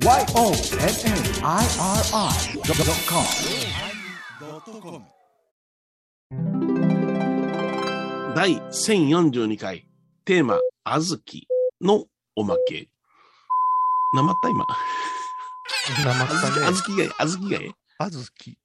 YONNIRI.com 第1042回テーマ「あずき」のおまけ。なまった今。なまったねあ。ずきがええ。あずきがえ？え。あずき。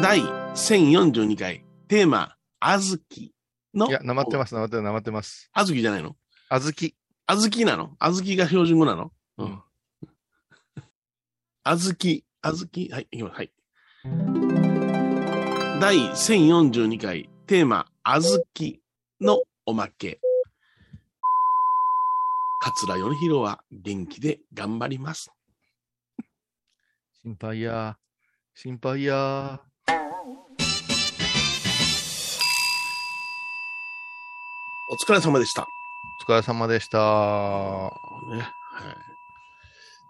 第1042回テーマ「あずき」の。いや、なまってます、なまってます、なまってます。あずきじゃないの？あずき。あずきなの？あずきが標準語なの？うん。あずき、あずき、はい、いきます。はい。第1042回テーマ、あずきのおまけ。桂米広は元気で頑張ります。心配や。心配や。お疲れ様でした。お疲れ様でした。ね。はい。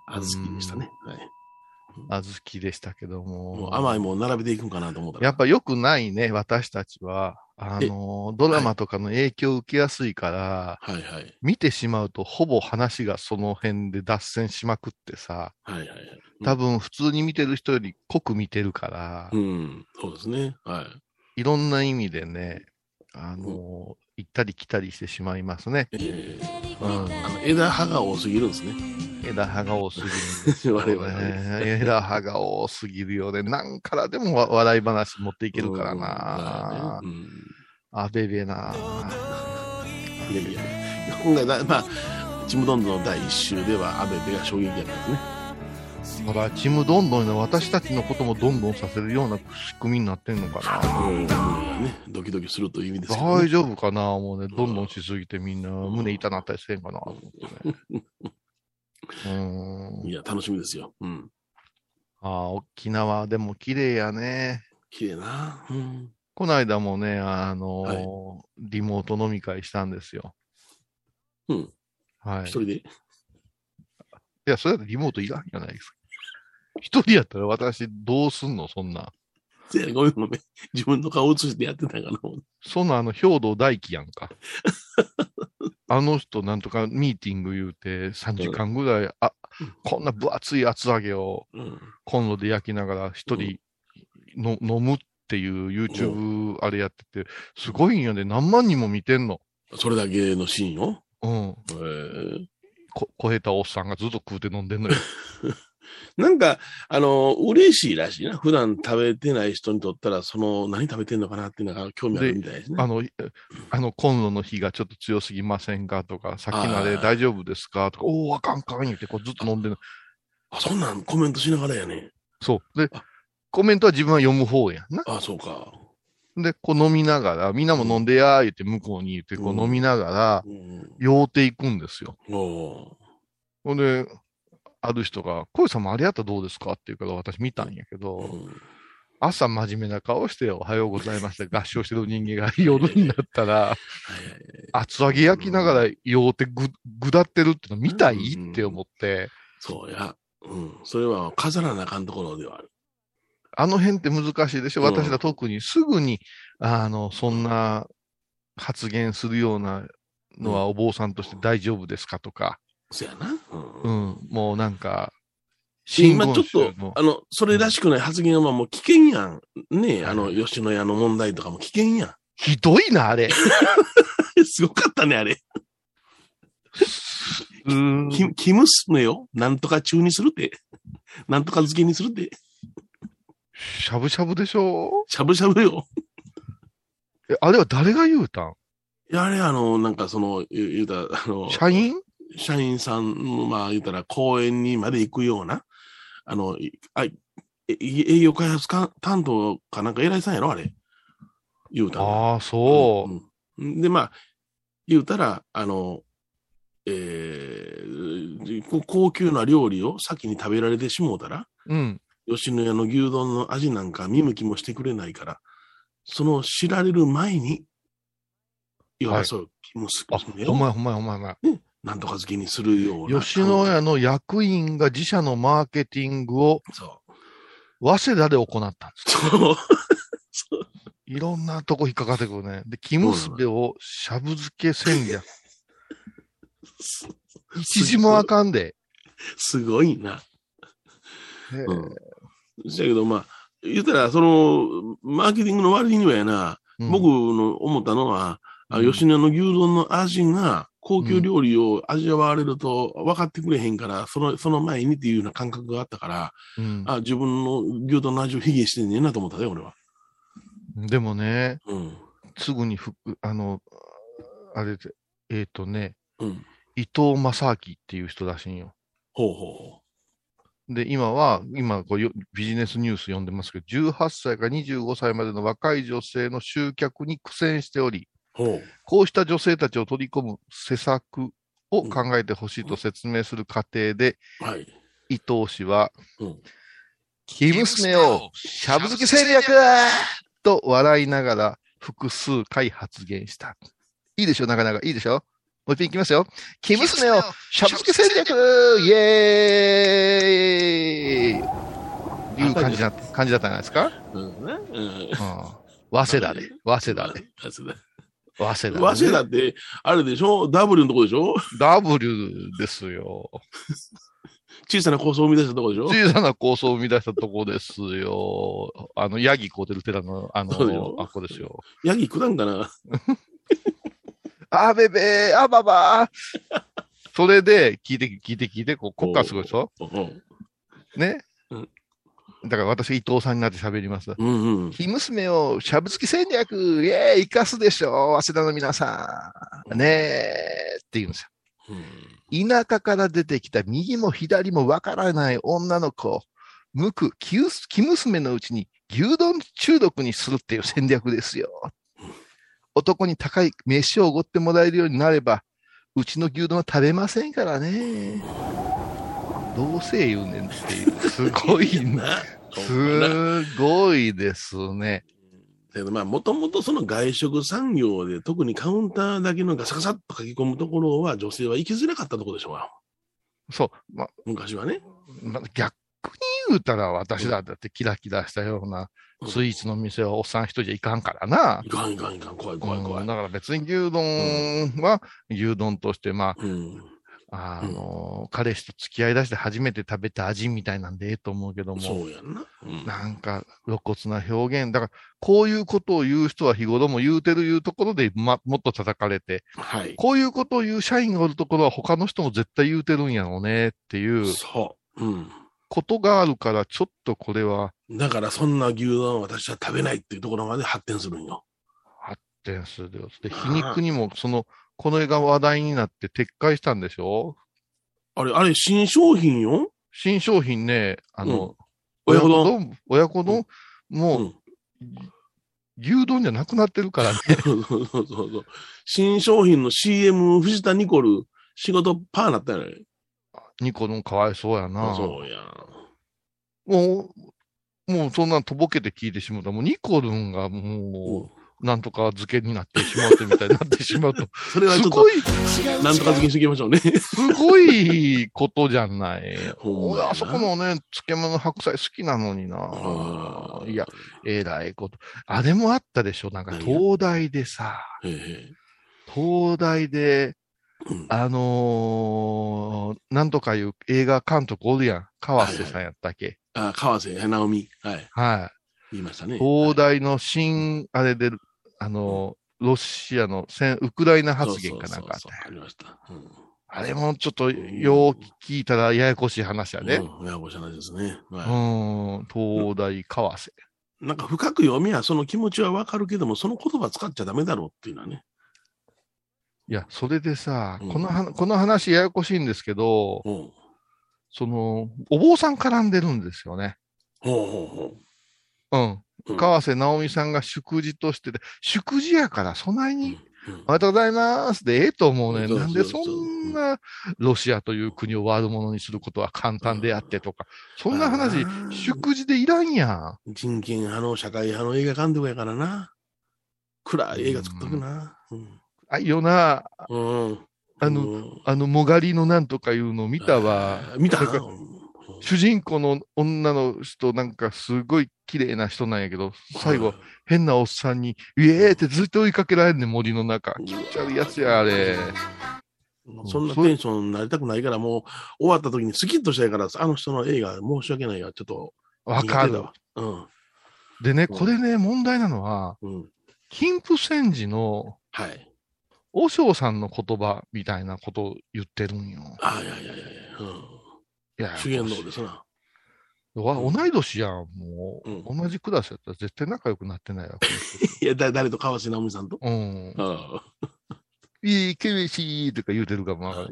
あずきでしたね。はい。あずきでしたけどもうも。甘いもん並べていくんかなと思ったら。やっぱ良くないね、私たちは。あの、ドラマとかの影響を受けやすいから、はいはい。見てしまうとほぼ話がその辺で脱線しまくってさ、はいはいはい。多分普通に見てる人より濃く見てるから、うん、そうですね。はい。いろんな意味でね、あの、行ったり来たりしてしまいますね。えーうん。あの枝葉が多すぎるんですね。枝葉が多すぎるんですよ、我々はねね。枝葉が多すぎるよね。なんからでもわ笑い話持っていけるからな。うんうんあべべな。いやいや今回だ、まあ、ちむどんどんの第一週では、安倍部が衝撃やったんですね。ほら、ちむどんどんの私たちのこともどんどんさせるような仕組みになってんのかな。うん、ね、ドキドキするという意味ですけど、ね。大丈夫かなもうね、どんどんしすぎてみんな胸痛なったりしてんかな。うーん。いや、楽しみですよ。うん。ああ、沖縄でも綺麗やね。綺麗な。うん。この間もね、あのーはいリモート飲み会したんですよ。うん。はい。一人で？いや、それだとリモートいらんじゃないですか。一人やったら私どうすんの？そんな。せやごめんごめん。自分の顔映してやってたんかな。そんなあの、兵道大輝やんか。あの人なんとかミーティング言うて3時間ぐらい、あ、こんな分厚い厚揚げをうん。コンロで焼きながら一人の、飲むっていう YouTube あれやってて、すごいんやで、何万人も見てんの。それだけのシーンを？うん。えーこ、超えたおっさんがずっと食うて飲んでんのよ。なんか、あの、嬉しいらしいな。普段食べてない人にとったら、その、何食べてんのかなっていうのが興味あるみたいですね。あの、えあの、コンロの火がちょっと強すぎませんか？とか、さっきのあれあー大丈夫ですか？とか、おお、あかんあかん言って、こうずっと飲んでる。あ、そんなんコメントしながらやね。そう。であ、コメントは自分は読む方やんな。あ、そうか。で、こう飲みながら、みんなも飲んでやー言って向こうに言って、こううん飲みながら、うん。酔うていくんですよ。おほんで、ある人が、小井さんもあれやったらどうですか？って言うから私見たんやけーど、うん朝真面目な顔しておはようございますって合唱してる人間が夜になったら、厚揚げ焼きながら酔うてぐ、ぐだってるっての見たいうんって思って、そうや。うん。それは飾らなあかんところではある。あの辺って難しいでしょ、うん私ら特にすぐに、あの、そんな発言するようなのはお坊さんとして大丈夫ですかとか、そやな。ううん。ん、もうなんか、今ちょっとの、あの、それらしくない発言はもう危険やん。ねえ、あの、吉野家の問題とかも危険やん。ひどいな、あれ。すごかったね、あれ。うんキキムスメをなんとか中にするって。なんとか漬けにするって。しゃぶしゃぶでしょ？しゃぶしゃぶよ。え、あれは誰が言うたん？いや、あれ、あの、なんかその、言うたら、あの、社員？社員さんの、まあ言うたら、公園にまで行くような、あの、いあ営業開発か担当かなんか偉いさんやろ、あれ。言うたら。ああ、そう。うんうんで、まあ、言うたら、あの、えーこ高級な料理を先に食べられてしもうたら、うん。吉野家の牛丼の味なんか見向きもしてくれないから、その知られる前に、いわばはいそう、キムスあ、ほんまやほんまやほんまやほんまや。なんとか漬けにするような。吉野家の役員が自社のマーケティングをそう。早稲田で行ったんです。そう。そういろんなとこ引っかかってくるね。で、キムスベをしゃぶ漬け戦略。縮もあかんで。すごいな。ねうん。そやけど、まあ、言ったら、その、マーケティングの割にはやな、うん僕の思ったのは、あうん吉野の牛丼の味が高級料理を味わわれると分かってくれへんから、その、その前にっていうような感覚があったから、うんあ、自分の牛丼の味を卑下してんねんなと思ったね、俺は。でもね、うん。すぐにふあの、あれで、えっ、とね、うん。伊藤正明っていう人らしいんよ。ほうほで、今は、今こうよビジネスニュース読んでますけど、18歳から25歳までの若い女性の集客に苦戦しており、う。こうした女性たちを取り込む施策を考えてほしいと説明する過程で、はい。伊藤氏は、うん。生娘をしゃぶ漬け戦略と笑いながら複数回発言した。いいでしょ？なかなか。いいでしょ？もう一遍いきますよ。生娘をしゃぶ漬け戦略イエーイいう感じだ感じだったんじゃないですか、うん。ねうん。うん、早稲田で。早稲田で。早稲田。で、早稲田って、あれでしょ ?W のとこでしょ？W ですよ。小さな構想を生み出したとこでしょ？小さな構想を生み出したとこですよ。あの、ヤギ買うてる寺の、あの、あっこですよ。ヤギ食らんかな？あべべあばばそれで、聞いて、聞いて、聞いて、こう、こっからすごいでしょ？うんね、うんだから私、伊藤さんになって喋ります。うんうん。生娘をしゃぶつき戦略、イェーイ、生かすでしょ早稲田の皆さん。ねえ、って言うんですよ。うん田舎から出てきた右も左もわからない女の子を、無く、生生娘のうちに牛丼中毒にするっていう戦略ですよ。男に高い飯をおごってもらえるようになれば、うちの牛丼は食べませんからね。どうせ言うねんっていう、すごいな。な。すごいですね。まあ、もともとその外食産業で、特にカウンターだけのガサガサっと書き込むところは、女性は行きづらかったところでしょうがそう。ま、昔はね。ま逆に言うたら私だってキラキラしたようなスイーツの店はおっさん一人じゃいかんからな。いかんいかんいかん、怖い怖い怖い。うんだから別に牛丼は牛丼として、まうん。あ、あの、彼氏と付き合い出して初めて食べた味みたいなんでええと思うけども、そうやんな。うんなんか露骨な表現。だから、こういうことを言う人は日頃も言うてるいうところで、ま、もっと叩かれて、はい。こういうことを言う社員がおるところは他の人も絶対言うてるんやろうねっていうそう。うん。ことがあるから、ちょっとこれはだから、そんな牛丼は私は食べないっていうところまで発展するんよ。発展するよ。で、皮肉にも、その、この絵が話題になって撤回したんでしょ？あれ、あれ、新商品よ？新商品ね、あの、親子丼？丼？親子丼、もう、うん牛丼じゃなくなってるからね。そ うそうそうそう。新商品の CM、藤田ニコル、仕事パーなったよね。ニコのかわいそうやな。そうや。もう、もうそんなんとぼけて聞いてしまった。もうニコルンがもう、なんとか漬けになってしまってみたいになってしまうと。それはちょっとすご、い、なんとか付けにしておきましょうね。すごいことじゃない。あそこのね、漬物白菜好きなのにないや、、えらいこと。あれもあったでしょなんか東大でさ、東大で、うんあのーなんとかいう映画監督おるやん。川瀬さんやったっけ、あ、川瀬直美。はい。はい。言いましたね。東大の新、あれで、あのーロシアの戦、ウクライナ発言かなんかあったありました。うん。あれもちょっと、よう聞いたらややこしい話やね。うん。ややこしい話ですね。うはん、東大川瀬。い。なんか深く読みはその気持ちはわかるけども、その言葉使っちゃダメだろうっていうのはね。いや、それでさ、うんこのは、この話ややこしいんですけど、うん。その、お坊さん絡んでるんですよね。ほうほうほうん。う。うん川瀬直美さんが祝辞としてて、祝辞やから、そないに、うんおめでとうございますでええと思うね。なんでそんな、ロシアという国を悪者にすることは簡単であってとか、そんな話祝辞でいらんやん。人権派の社会派の映画監督やからな。暗い映画作っとくな。うん。あ、いいよな、うん。あのうん、あの、もがりのなんとかいうの見たわ。見た？主人公の女の人なんかすごい綺麗な人なんやけど、最後、変なおっさんに、イエーってずっと追いかけられんねん、森の中。気持ち悪いやつや、あれ。そんなテンションになりたくないから、もう終わった時にスキッとしたいから、あの人の映画申し訳ないが、ちょっとわかる。うん。でね、うんこれね、問題なのは、うん。金峰山寺のはい。和尚さんの言葉みたいなことを言ってるんよ。あいやいやいやいや。うん。いや主言のですな。わ同い年やん、もう。う同じクラスやったら絶対仲良くなってないわ。いや、だ誰と川瀬直美さんと？うん。あいい、厳しいとか言うてるかもわか。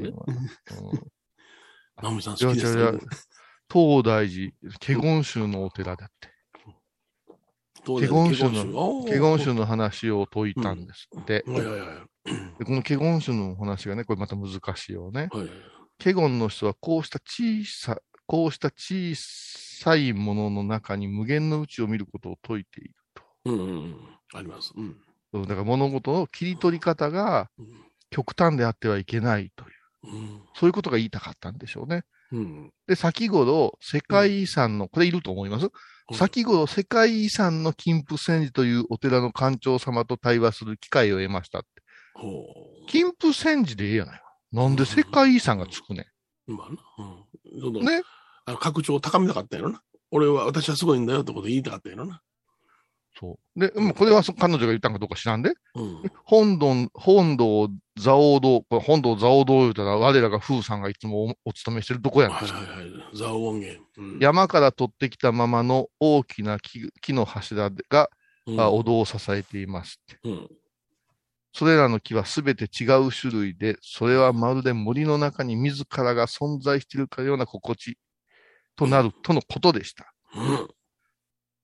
直美さん好きですいやいや東大寺、華厳宗のお寺だって。華厳宗の華厳宗の話を解いたんですって。はいはいはい。でこの華厳宗の話がね、これまた難しいよね。はいはい華厳の人はこうした小さ、こうした小さいものの中に無限の宇宙を見ることを説いているうんうんうん。あります。うん。だから物事の切り取り方がうん極端であってはいけないという、うん。そういうことが言いたかったんでしょうね。うん。で、先頃、世界遺産の、これいると思います？うん先頃、世界遺産の金峰山寺というお寺の館長様と対話する機会を得ました。金峰山寺でええやないか。なんで世界遺産がつくねまあな。うん。ね？あの格調を高めたかったんやろな。俺は、私はすごいんだよってこと言いたかったんやろな。そう。で、もうこれはそ彼女が言ったんかどうか知らんで。うん。本堂、本堂、蔵王堂、これ本堂、蔵王堂言うたら、我らが風さんがいつもおお勤めしてるとこやんはいはいはい。ザオ音源。うん、山から取ってきたままの大きな木木の柱が、うん、あお堂を支えていますって。うん。それらの木はすべて違う種類で、それはまるで森の中に自らが存在しているかのような心地となるとのことでした。うん。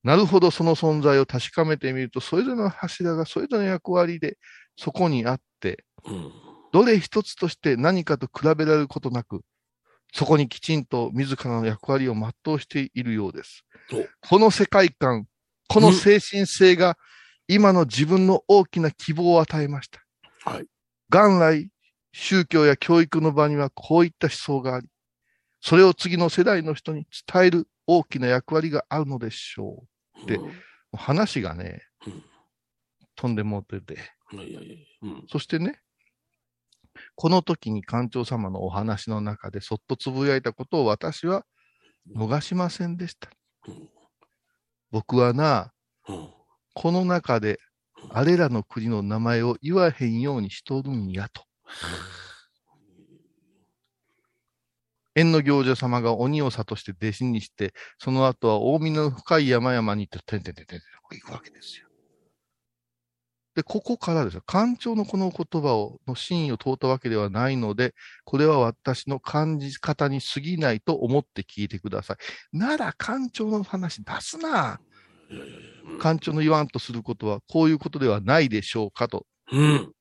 なるほど、その存在を確かめてみると、それぞれの柱がそれぞれの役割でそこにあって、うん。どれ一つとして何かと比べられることなく、そこにきちんと自らの役割を全うしているようですお。この世界観、この精神性が今の自分の大きな希望を与えました。はい。元来、宗教や教育の場にはこういった思想があり、それを次の世代の人に伝える大きな役割があるのでしょう。でうん話がねうん、飛んでもってて。うん。そしてね、この時に館長様のお話の中でそっとつぶやいたことを私は逃しませんでした。うん僕はな、うん。この中であれらの国の名前を言わへんようにしとるんやと。縁の行者様が鬼を諭して弟子にして、その後は大峰の深い山々に行って、てんてんてんてんてん行くわけですよ。で、ここからですよ。官庁のこの言葉を、の真意を問うたわけではないので、これは私の感じ方に過ぎないと思って聞いてください。なら、官庁の話出すな。官庁の言わんとすることは、こういうことではないでしょうかと。うん。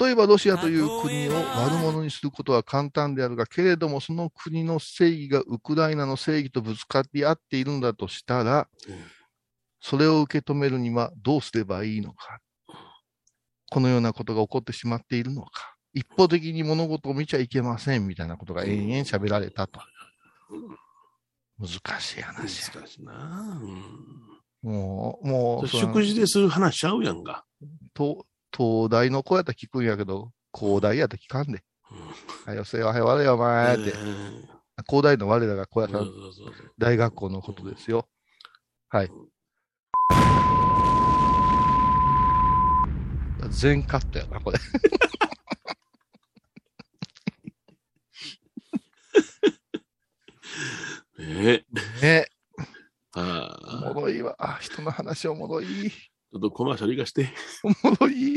例えばロシアという国を悪者にすることは簡単であるが、けれどもその国の正義がウクライナの正義とぶつかり合っているんだとしたら、うんそれを受け止めるにはどうすればいいのか。このようなことが起こってしまっているのか。一方的に物事を見ちゃいけませんみたいなことが延々喋られたと。難しい話や。難しいな。うん。もう、もう、食事でする話しちゃうやんか。と東大の子やったら聞くんやけど、高大やったら聞かんで。うん。はよせよ、はよ我れよ、お前って。うん高大の我らが小屋さ、ん大学校のことですよ。はい。全カットやな、これ。ねねああ。おもろいわ。あ人の話おもろい。ちょっとコマーシャルいかして。おもろい。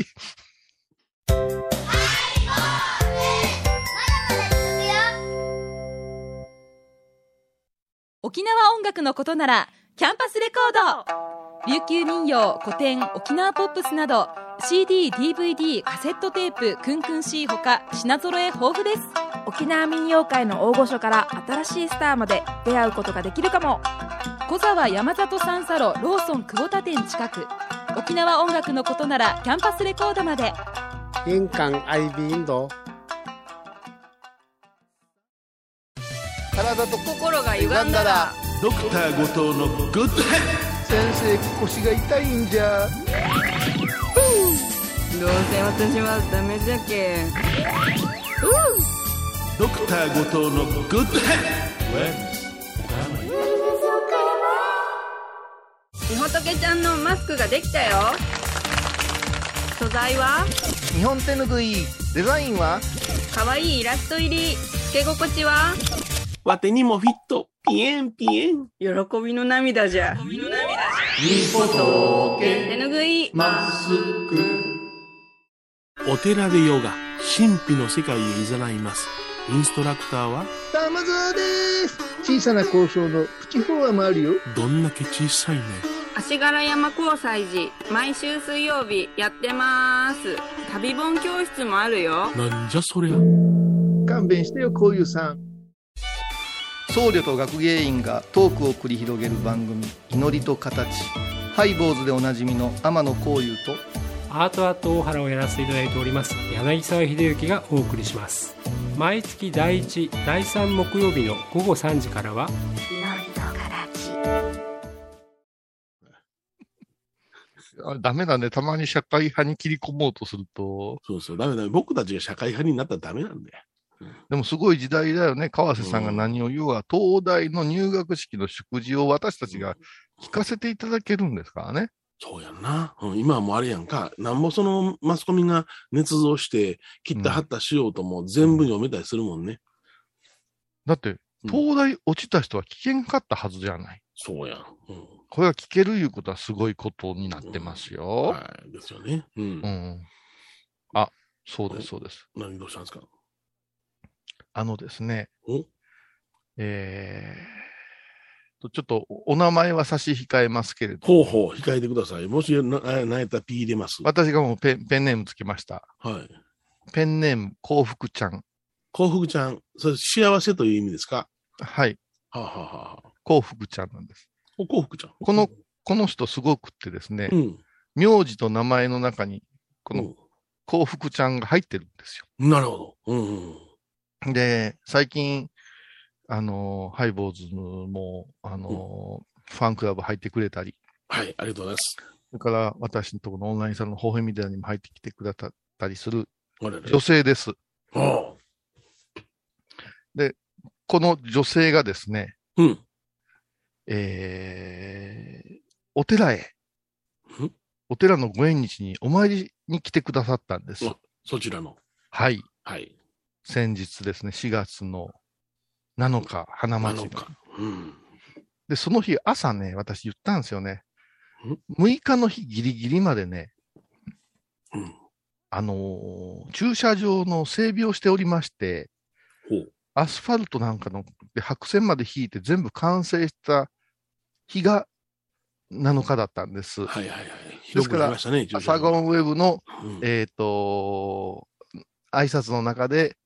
沖縄音楽のことならキャンパスレコード琉球民謡古典沖縄ポップスなど CD、DVD、カセットテープクンクン C ほか品揃え豊富です沖縄民謡界の大御所から新しいスターまで出会うことができるかも小沢山里三佐路ローソン久保田店近く。沖縄音楽のことならキャンパスレコードまで。印港 IB 印度体と心が歪んだら。ドクター後藤のグッドヘッ先生腰が痛いんじゃ。どうせ私はダメじゃけドクター後藤のグッドみほとけちゃんのマスクができたよ。素材は？日本手ぬぐい、デザインは？かわいいイラスト入り。つけ心地は？わてにもフィット。ピエンピエン。喜びの涙じゃ。みほと手ぬぐい。マスク。お寺でヨガ神秘の世界へ誘います。インストラクターは？玉沢です。小さな交渉のプチフォアもあるよ。どんだけ小さいね足柄山交際時毎週水曜日やってます。旅本教室もあるよ。なんじゃそりゃ。勘弁してよこういうさん。僧侶と学芸員がトークを繰り広げる番組「祈りと形」ハイボーズでおなじみの天野幸雄とアートアート大原をやらせていただいております柳沢秀幸がお送りします。毎月第1第3木曜日の午後3時からはあダメだね。たまに社会派に切り込もうとすると。そうそう、ダメだめ。僕たちが社会派になったらダメなんだよ。でもすごい時代だよね。川瀬さんが何を言おうが、東大の入学式の祝辞を私たちが聞かせていただけるんですからね。そうやんな。うん、今はもうあれやんか。なんぼそのマスコミが捏造して、切った貼ったしようとも全部読めたりするもんね。だって、東大落ちた人は聞けんかったはずじゃない。そうやん。うん。これが聞けるいうことはすごいことになってますよ。はい。ですよね。うん。うん。あ、そうです、そうです。何どうしたんですか？あのですねお、えーと、ちょっとお名前は差し控えますけれど、ほうほう、控えてください。もしな、なやったら P 入れます。私がもうペンペンネームつけました。はい。ペンネーム幸福ちゃん。幸福ちゃん、それ幸せという意味ですか？はい。はあ、はあはあ、幸福ちゃんなんです。お幸福ちゃん。この、この人すごくってですね、うん。名字と名前の中に、この幸福ちゃんが入ってるんですよ。んなるほど。うん。で、最近、あの、ハイボーズも、あの、ファンクラブ入ってくれたり、はい、ありがとうございます。それから私のところのオンラインサロンのホーヘミディアにも入ってきてくださったりする女性です。あこの女性がですね、うん。えー、お寺へん、お寺のご縁日にお参りに来てくださったんです。あそちらの。はい。はい。先日ですね、4月の7日、花な祭り。うん。で、その日朝ね、私言ったんですよねん？6日の日ギリギリまでね、うん。あのー駐車場の整備をしておりまして、ほう。アスファルトなんかので白線まで引いて全部完成した日が7日だったんです。はいはいはい。ですからね、駐車場サゴンウェブの、うんえっ、と、挨拶の中で、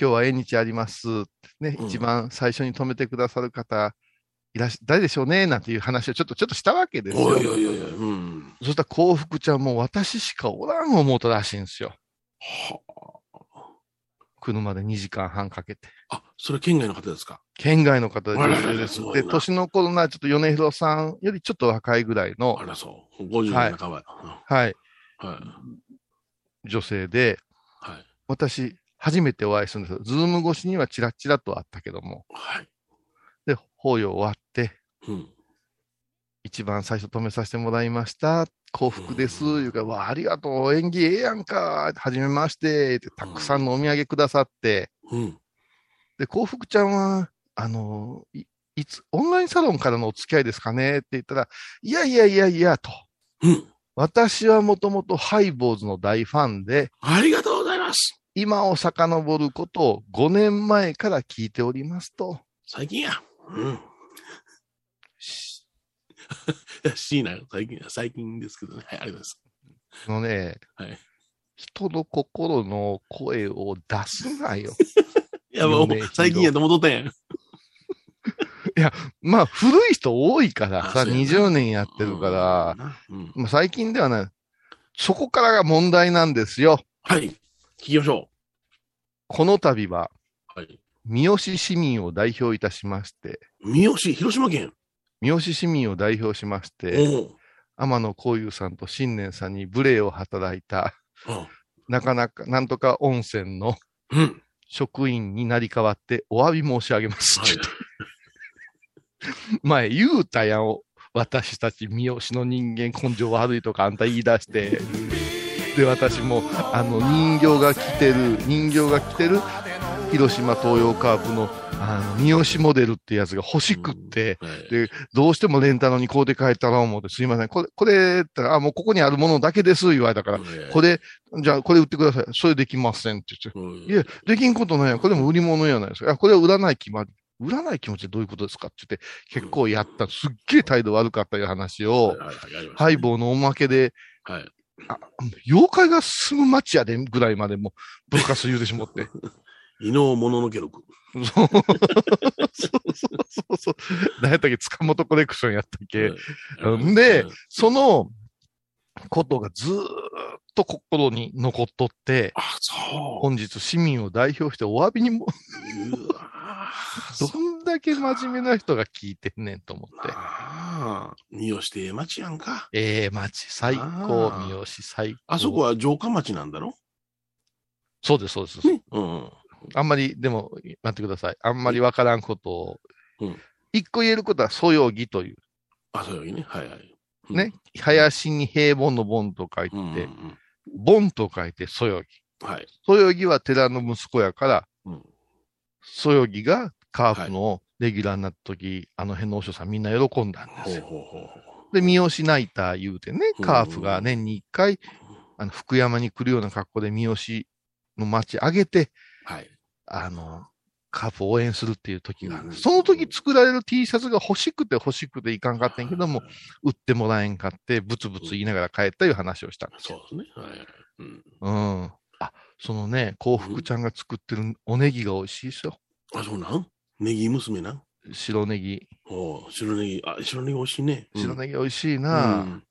今日は縁日あります。ね、うん一番最初に止めてくださる方、いらっしゃ、誰でしょうねなんていう話をちょっと、ちょっとしたわけですよ。おいおいおい。うん。そしたら幸福ちゃんも私しかおらん思うたらしいんですよ。は車で2時間半かけて。あ、それ県外の方ですか？県外の方で女性です。で、年の頃な、ちょっと米広さんよりちょっと若いぐらいのあ、らそう。50代半ば。はい、うんはい。女性で、はい。私、初めてお会いするんですよ。ズーム越しにはチラッチラとあったけども。はい。で、法要終わって、うん。一番最初止めさせてもらいました。幸福です。いうから、わあ、ありがとう。縁起ええやんか。はじめまして。ってたくさんのお土産くださって。うん。で、幸福ちゃんは、あの、いいつ、オンラインサロンからのお付き合いですかね？って言ったら、いやいやいやいや、と。うん。私はもともとハイボーズの大ファンで、ありがとうございます。今を遡ることを5年前から聞いておりますと。最近や。うん。し いや、しいなよ。最近、最近ですけどね。はい、ありがとうございます。あのね、はい人の心の声を出すなよ。いや、もう最近やと戻ったやん。まあ、古い人多いからさ、あそうやな20年やってるから、うん。まあ、最近ではない。そこからが問題なんですよ。はい。聞きましょこの度は、う。はい。三好市民を代表いたしまして、三好、広島県。三好市民を代表しまして、おう天野幸雄さんと新年さんに無礼を働いた、うんなかなか、なんとか温泉のうん。職員になり変わってお詫び申し上げます。はい 前言うたやん。私たち三好の人間根性悪いとかあんた言い出して。で、私も、あの、人形が着てる、人形が着てる、広島東洋カープの、あの、三好モデルってやつが欲しくって、はいで、どうしてもレンタルに買うて帰ったら思って、すいません。これ、これ、あ、もうここにあるものだけです、言われたから、これ、じゃあこれ売ってください。それできませんって言って。うんいや、できんことないやん。これも売り物やないですか。あ、これは売らない気ま、売らない気持ちでどういうことですかって言って、結構やった。すっげえ態度悪かったいう話を、ハイボーのおまけで、はい。あ、妖怪が住む街やで、ぐらいまでも、ブロカス言うてしもって。伊能もののけ録。そうそうそうそうそう。何やったっけ？塚本コレクションやったっけ、うんで、そのことがずーっと心に残っとって、あ、そう。本日市民を代表してお詫びにも、どんだけ真面目な人が聞いてんねんと思って。三好ってええ町やんか。ええ町、最高、三好、最高。あそこは城下町なんだろ？そうです、そうです。うん。あんまり、でも、待ってください。あんまりわからんことを。うん一個言えることは、そよぎという。あ、そういうね。はいはい。うんね。林に平凡の凡と書いて、うんうんうん凡と書いて、そよぎ。はい。そよぎは寺の息子やから、うんそよぎがカープのレギュラーになった時、あの辺のお師匠さんみんな喜んだんですよ。ほうほうほうほで、三好ナイター言うてね、うんカープが年に一回、あの、福山に来るような格好で三好の街上げて、う。はい。あの、カープを応援するっていう時があるうんその時作られる T シャツが欲しくて欲しくていかんかったんやけども、売ってもらえんかって、ブツブツ言いながら帰ったいう話をしたんですよ。そうですね。はいはい。うん。うん。あ、そのね、幸福ちゃんが作ってるおネギが美味しいですよ。あ、そうなん？ネギ娘なん？白ネギ。おう白ネギ、あ、白ネギ美味しいね。うん白ネギ美味しいうんな、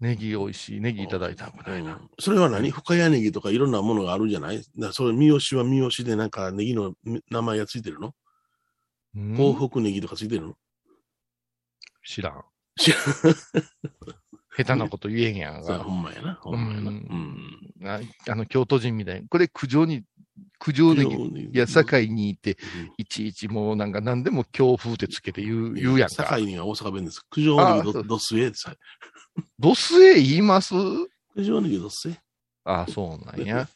ネギ美味しい。ネギいただいたんかうな。んそれは何？深谷ネギとかいろんなものがあるじゃない？だそれ、三好は三好でなんかネギの名前がついてるの？うん？幸福ネギとかついてるの？知らん。知 ら下手なこと言えんやんが。ほんまやな。ほんまやな。ううんん。ああの、京都人みたいに。これ、九条に、九条ネギ。いや、堺にいて、いちいちもうなんか何でも強風ってつけて言う、言うやんか。堺には大阪弁です。九条ネギどどすえ？ってさ。ドスエ言います？九条ネギどすえ。あそうなんや。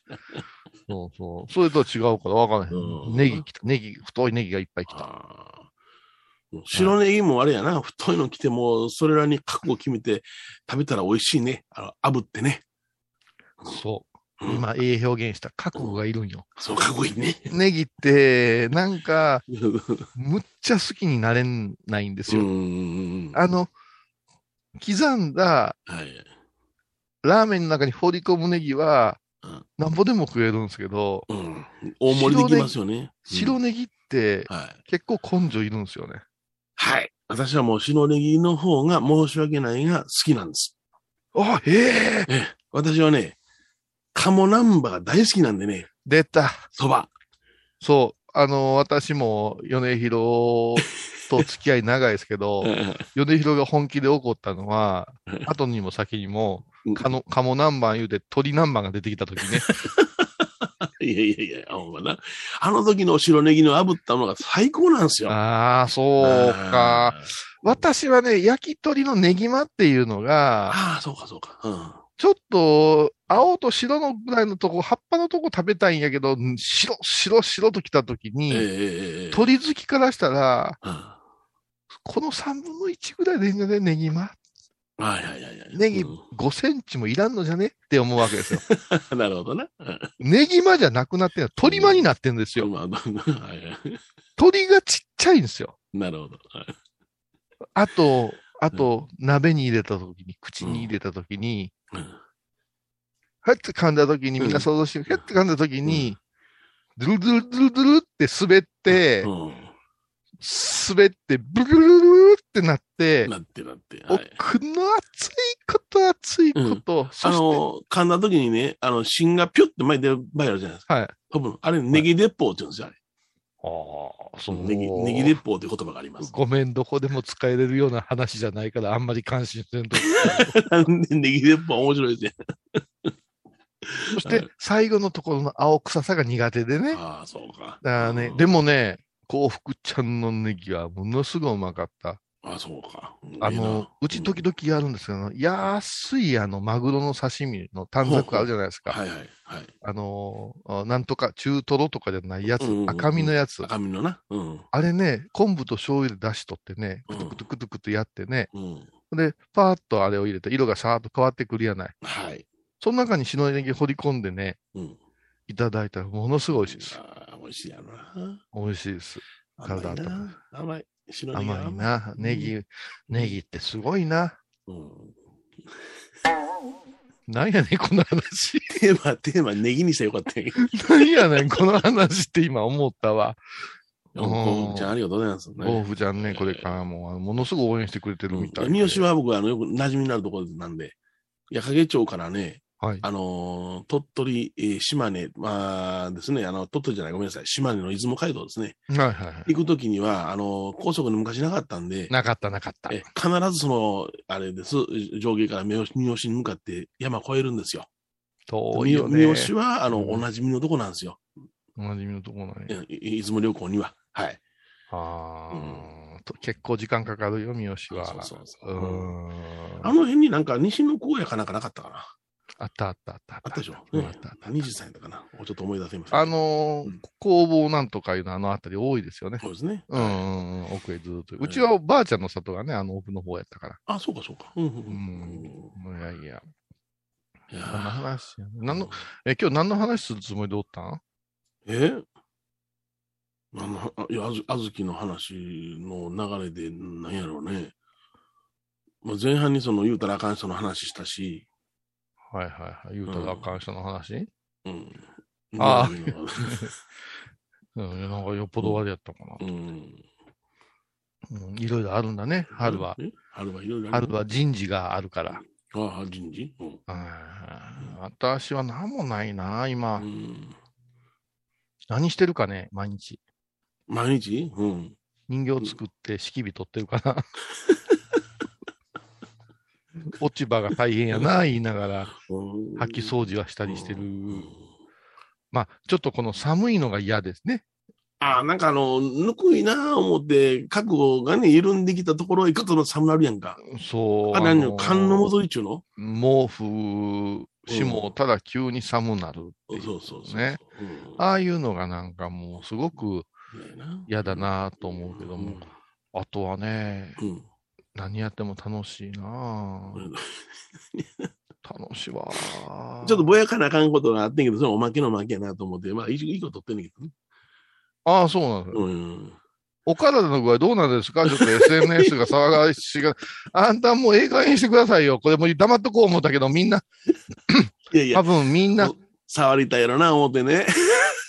そうそう。それとは違うから分からへうんん。ネギ来た。ネギ、太いネギがいっぱい来た。白ネギもあれやな。太いの来ても、それらに覚悟決めて食べたら美味しいね。あの炙ってね。そう。うん今、ええ表現した。覚悟がいるんよ。そう、かっこいいね。ネギって、なんか、むっちゃ好きになれないんですよ。あの、刻んだはい。ラーメンの中に放り込むネギはうん、なんぼでも食えるんですけど、うん。大盛りできますよね。白ネギって。結構根性いるんですよね。はい。私はもう白ネギの方が申し訳ないが好きなんです。あ、ええええ。私はね、鴨南蛮が大好きなんでね、出た。蕎麦。そう。あの、私も米広と付き合い長いですけど、米広が本気で怒ったのは、後にも先にも、かの、鴨南蛮言うて鳥南蛮が出てきた時ね。いやいやいや、ほんまな。あの時の白ネギの炙ったのが最高なんですよ。ああ、そうか。私はね、焼き鳥のネギマっていうのが、ああ、そうかそうか。うん。ちょっと、青と白のぐらいのとこ、葉っぱのとこ食べたいんやけど、ん白、白、白と来た時ええに、ええええ。鳥好きからしたら、うんこの3分の1ぐらいでいいんじゃね？ネギマ。はいはいはいはい。ネギうん5センチもいらんのじゃね？って思うわけですよ。なるほどな。うんネギマじゃなくなってんの鳥間になってんですよ。鳥がちっちゃいんですよ。なるほど。はいあと、あと、鍋に入れた時に、口に入れた時に、うんはって噛んだ時に、みんな想像して、はって噛んだ時に、ドゥルドゥルドゥルドゥルって滑って、うん滑って、ブルルルルルってなって、なってなって。はい奥の熱いこと熱いこと、そあして、の、噛んだ時にね、あの、芯がピュッて巻いてる場合あるじゃないですか。はい。多分、あれ、ネギ鉄砲って言うんですよ、あれ。ああ、そネギ、ネギ鉄砲って言葉があります。ごめん、どこでも使えれるような話じゃないから、あんまり関心せんと。なんでネギ鉄砲面白いですね。そして、最後のところの青臭さが苦手でね。ああ、そうか。だからね、でもね、幸福ちゃんのネギはものすごいうまかった。ああ、そうか。あの、うち時々やるんですけど、安いあの、マグロの刺身の短冊あるじゃないですか。はいはいはい。あのなんとか中トロとかじゃないやつうんうんう、ん赤身のやつ。赤身のな。うん。あれね、昆布と醤油で出しとってね、うんくとくとくとくとやってね、うん。で、パーッとあれを入れて、色がさーっと変わってくるやない。はい。その中に白ネギ掘り込んでね、うん。いただいたらものすごい美味しいです。ああ、美味しいやろな。美味しいです。甘い体とな。甘い。白ネギ甘いな。ネ。ギ、ネギってすごいな。うん。なんやねん、この話。テーマ、テーマ、ネギにしたらよかったんやなんやねん、この話って今思ったわ。けど。こうちゃん、ありがとうございます。豆腐ちゃんね、これからも、ものすごく応援してくれてるみたいで。三好は僕、あの、よく馴染みになるところなんで、矢掛町からね、はい。あのー鳥取、えー島根、まあですね、あの、鳥取じゃない、ごめんなさい、島根の出雲街道ですね。はいはいはい。行くときには、あのー高速に昔なかったんで、なかったなかった。え必ずその、あれです、上下から三好に向かって山越えるんですよ。三遠いよね。三好は、あの、うんおなじみのとこなんですよ。おなじみのところえね。い出雲旅行には。はい。ああ、と結構時間かかるよ、三好は。そうそうそううーん。あの辺になんか西の荒野かなんかなかったかな。あったあったあったあったでしょ？うんねあったあった。何時さんやったかな？ちょっと思い出せました。あ、のーうん工房なんとかいうのあのあたり多いですよね。そうですね。うん奥へずっと。うちはばあちゃんの里がね、あの奥の方やったから。あ、そうかそうか。うんうん。いやいや。いやそんなー話やね。何の、え、今日何の話するつもりでおったん？え？あの、あいや、あず、きの話の流れで、なんやろうね。まあ、前半にその言うたらあかん人の話したし、はいはいはい。言うたらあかん人の話？うん。ああうん うん、なんかよっぽどあれやったかな。うん。うん、いろいろあるんだね、春は。え？春はいろいろ春は人事があるから。ああ、人事？うん。うん私は何もないな、今。うん。何してるかね、毎日。毎日？うん。人形作って式火取ってるかな。落ち葉が大変やな、言いながら、うん掃き掃除はしたりしてる。うんまあ、ちょっとこの寒いのが嫌ですね。ああ、なんかあの、ぬくいなあ思って、覚悟がね、緩んできたところへ行くと寒なるやんか。そう。あ、何のよ、寒の戻りっちゅうの？毛布しもただ急に寒なるっていう。そうそうそう。ああいうのがなんかもうすごく嫌やな嫌だなと思うけども。あとはね、うん。うん。何やっても楽しいなうん楽しいわ。ちょっとぼやかなあかんことがあってんけど、それおまけのおまけやなと思って、まあ、いいいいこと取ってんねんけどね。ああ、そうなんですよ。うん。お体の具合どうなんですか？ちょっと SNS が騒がしが、あんたもうええ加減にしてくださいよ。これもう黙っとこう思ったけど、みんな、多いやいや、分みんな、触りたいやろな、思ってね。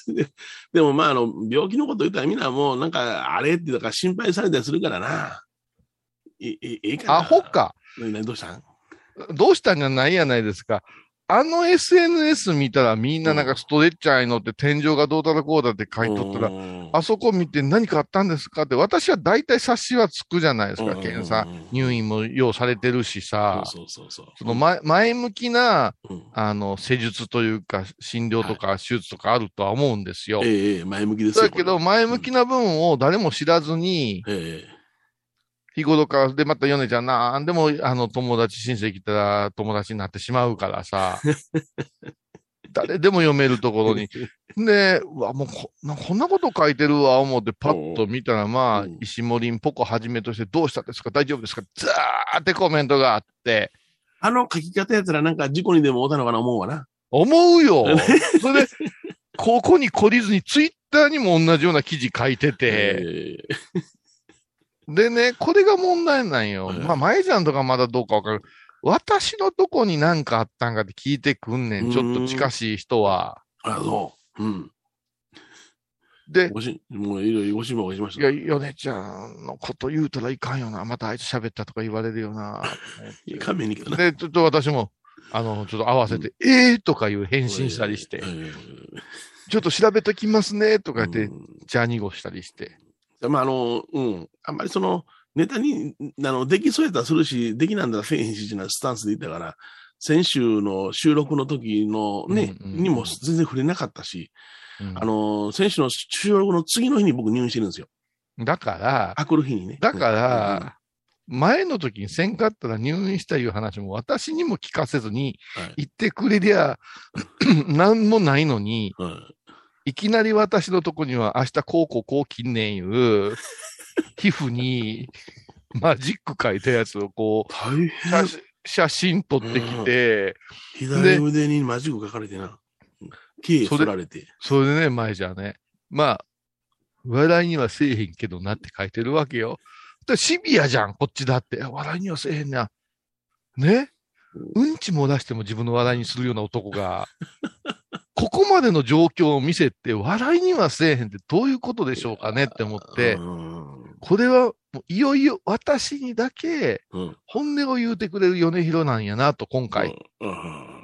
ででもまあ、あの、病気のこと言ったらみんなもう、なんか、あれって、だから心配されたりするからな。いいいいいか。アホ。か。どうしたんどうしたんじゃないやないですか。あの SNS 見たらみんななんかストレッチャーに乗って天井がどうだらこうだって書いとったら、あそこ見て何かあったんですかって、私は大体察しはつくじゃないですか、検査。入院も要されてるしさ、そうそうそうそ。の前前向きな、あの、施術というか、診療とか手術とかあるとは思うんですよ。ええ、前向きですよ。だけど、前向きな分を誰も知らずに、ええ日頃から、で、また米ちゃんなんでも、あの、友達、親戚来たら友達になってしまうからさ、誰でも読めるところに。で、うわ、もうこなこんなこと書いてるわ、思ってパッと見たら、まあうん、石森んぽこはじめとして、どうしたんですか？大丈夫ですか？ザーってコメントがあって、あの書き方やったらなんか事故にでも遭ったのかな思うわな。思うよ。それで、ここに懲りずに、ツイッターにも同じような記事書いてて、ええでね、これが問題なんよ。はいまあ、舞ちゃんとかまだどうかわかる。私のとこに何かあったんかって聞いてくんねん。ちょっと近しい人は。あ、そう。うん。で、もういろいろご心配しました。いや、ヨネちゃんのこと言うたらいかんよな。またあいつ喋ったとか言われるよな。いや勘弁にけどな。で、ちょっと私も、あの、ちょっと合わせて、ええー、とかいう返信したりして、えちょっと調べときますね、とか言って、ジャーニゴしたりして。まあ、あの、うん。あんまりその、ネタに、あの、できそうやったらするし、できなんだらせえへんし、なスタンスでいったから、先週の収録の時のね、うんうんうんにも全然触れなかったし、うんあの、先週の収録の次の日に僕入院してるんですよ。だから、あくる日にね。だから、前の時にせんかったら入院したいう話も私にも聞かせずにうん、はい言ってくれりゃ、なんもないのに、うんいきなり私のとこには明日こうこうこう切んねんいう、皮膚にマジック書いたやつをこう、大変写。写真撮ってきて、左腕にマジック書かれてな。毛それ取られて。それでね、前じゃね。まあ、笑いにはせえへんけどなって書いてるわけよ。シビアじゃん、こっちだって。笑いにはせえへんな。ね？うんち漏らしても自分の笑いにするような男が、ここまでの状況を見せて、笑いにはせえへんってどういうことでしょうかねって思ってう、んこれはもういよいよ私にだけうん。本音を言うてくれる米広なんやなと、今回。うん。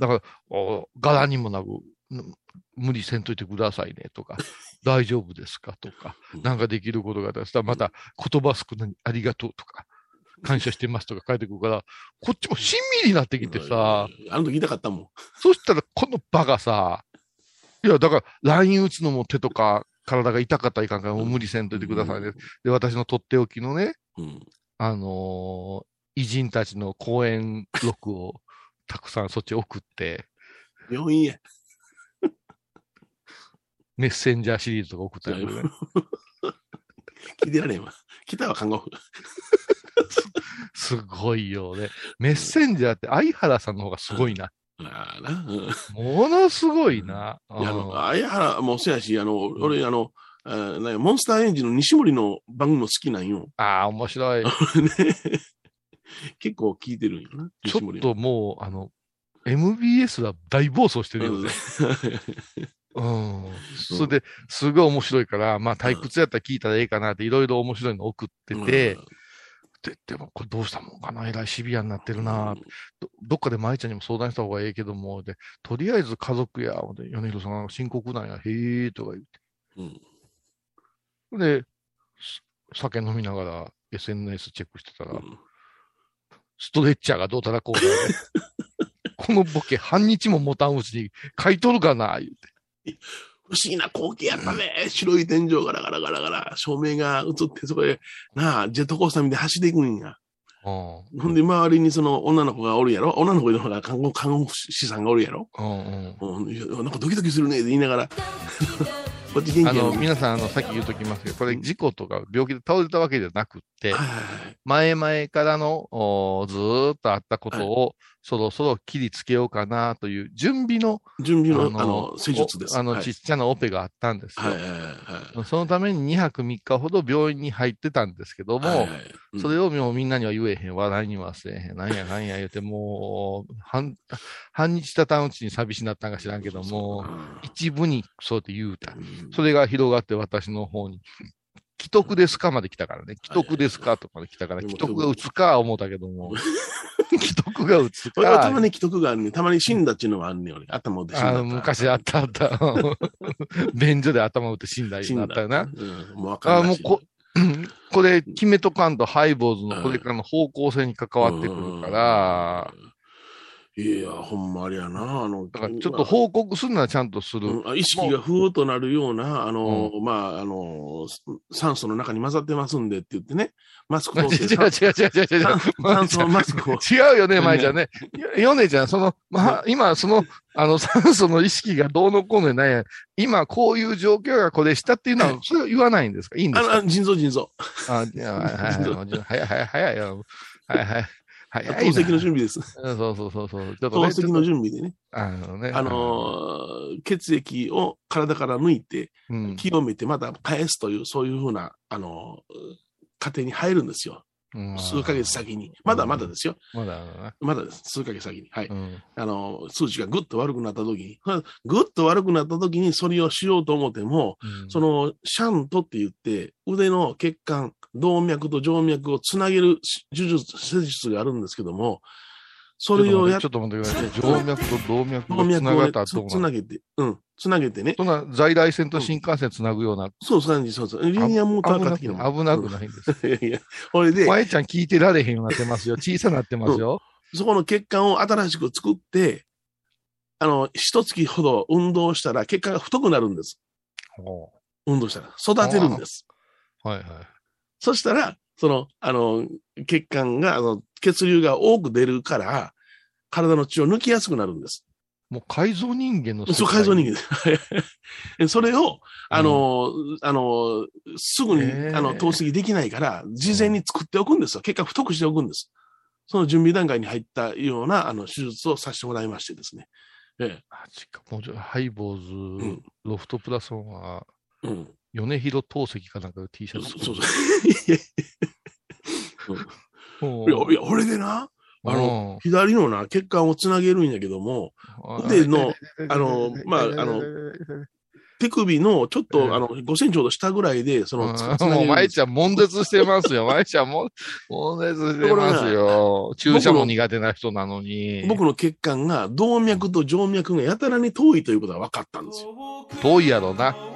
だから、お柄にもなく、ん無理せんといてくださいねとか、大丈夫ですかとか、なんかできることがあったらまた言葉少なにありがとうとか、感謝してますとか書いてくるから、こっちも親身になってきてさ、あの時痛かったもん。そしたらこのバカさ、いや、だから、LINE 打つのも手とか、体が痛かったらいかんから、もう無理せんといてくださいね。で、私のとっておきのね、うん。あのー偉人たちの講演録をたくさんそっち送って、病院や。メッセンジャーシリーズとか送ったりね。聞いてられんわ。来たわ、看護婦。すごいよね。メッセンジャーって相原さんの方がすごいな。ああな。うんものすごいな。いや、あうんの、相原もそうやし、あの、俺、あの、あモンスターエンジンの西森の番組も好きなんよ。ああ、面白い。ね、結構聞いてるんよな。ちょっともう、あの、MBS は大暴走してるよね。うん。それで、すごい面白いから、まあ退屈やったら聞いたらええかなっていろいろ面白いの送ってて、で、でもこれどうしたもんかなえらいシビアになってるなどどっかで舞ちゃんにも相談した方がええけども、で、とりあえず家族や、で米広さんが深刻なんや、へえとか言って。うん。で、す酒飲みながら SNS チェックしてたら、ストレッチャーがどうたらこうだで、このボケ半日も持たんうちに買い取るかな言うて。不思議な光景やったね。白い天井ガラガラガラガラ、照明が映って、そこで、なあ、ジェットコースターみたいに走っていくんや。ほんで、周りにその女の子がおるやろ？女の子の方が看護、看護師さんがおるやろ？うんうん。なんかドキドキするねって言いながら、こっち元気やあの、皆さん、あの、さっき言うときますけど、これ事故とか病気で倒れたわけじゃなくって、はいはいはい。前々からの、おずーっとあったことを、そろそろ切りつけようかなという準備の、準備の、あの、施術です。おあの、はいちっちゃなオペがあったんですよ。はいはいはいはい。そのために2泊3日ほど病院に入ってたんですけども、それをもうみんなには言えへん、笑いにはせえへん、なんやなんや言うて、もう、半、半日たたんうちに寂しになったんか知らんけども、一部にそうやって言うた。それが広がって私の方に、既得ですかまで来たからね。既得ですかとかで来たから、既得が打つか思ったけども、既得が打つか俺はたま。に既得があるね。たまに死んだっていうのはあるね、俺。頭打って死んだあ。昔あったあった。便所で頭打って死んだ死んだったよな。うんもうわかんないし。あもうこ、これ、決めとかんとハイボーズのこれからの方向性に関わってくるから、いや、ほんまあれやな。あの、だからちょっと報告するならちゃんとする。うんあ意識がふーっとなるような、あの、まあ、あの、酸素の中に混ざってますんでって言ってね、マスクをして 違う違う違う違う違う。酸 素マスクを。違うよね、舞ちゃんね。ヨネちゃん、その、まあ、今、その、あの、酸素の意識がどうのこうのないや今、こういう状況がこれしたっていうのは、それは言わないんですか？いいんですか？あの、腎臓腎臓。あ、はいはいはい。早い早い早いよ。はいはい。早いな。透析の準備です。うんそうそうそうそう。ちょっ透とね析の準備でね。あのね。あのー血液を体から抜いて、うん清めてまた返すという、そういうふうな、あのー過程に入るんですよ。うん数ヶ月先に。まだまだですよ。まだ。まだです。数ヶ月先に。はい。うん。あの、数値がぐっと悪くなった時に、ぐっと悪くなった時にそれをしようと思っても、その、シャントって言って、腕の血管、動脈と静脈をつなげる手術、施術があるんですけども、それをやっちょっと待ってください。静脈と動脈をねつがった後つなげて、うん、つなげてね。そんな在来線と新幹線つなぐような。そうそう、そうそう。リニアモーター化的な。危なくないんです。いやいや、これで、前ちゃん聞いてられへんようになってますよ。小さなってますよ。そこの血管を新しく作って、あの、一月ほど運動したら血管が太くなるんです。ほ運動したら。育てるんです。うはいはい。そしたら、その、あの、血管が、あの、血流が多く出るから、体の血を抜きやすくなるんです。もう改造人間のそう、改造人間です。それを、あの、あの、すぐに、あの、透析できないから、事前に作っておくんですよ。結果太くしておくんです。その準備段階に入ったような、あの、手術をさせてもらいましてですね。えマジか。もうハイボーズ、んロフトプラスワンは、え。うん。米広透析かなんかの T シャツ。そうそうそう。いや、いや、俺でな、あの、左のな、血管をつなげるんやけども、腕 の、あのまああの手首のちょっと、ええあの、5センチほど下ぐらいで、その、つつなげもう、舞ちゃん、悶絶してますよ。舞ちゃん、も、悶絶してますよ。注射も苦手な人なのに。僕の血管が動脈と静脈がやたらに遠いということが分かったんですよ。遠いやろな。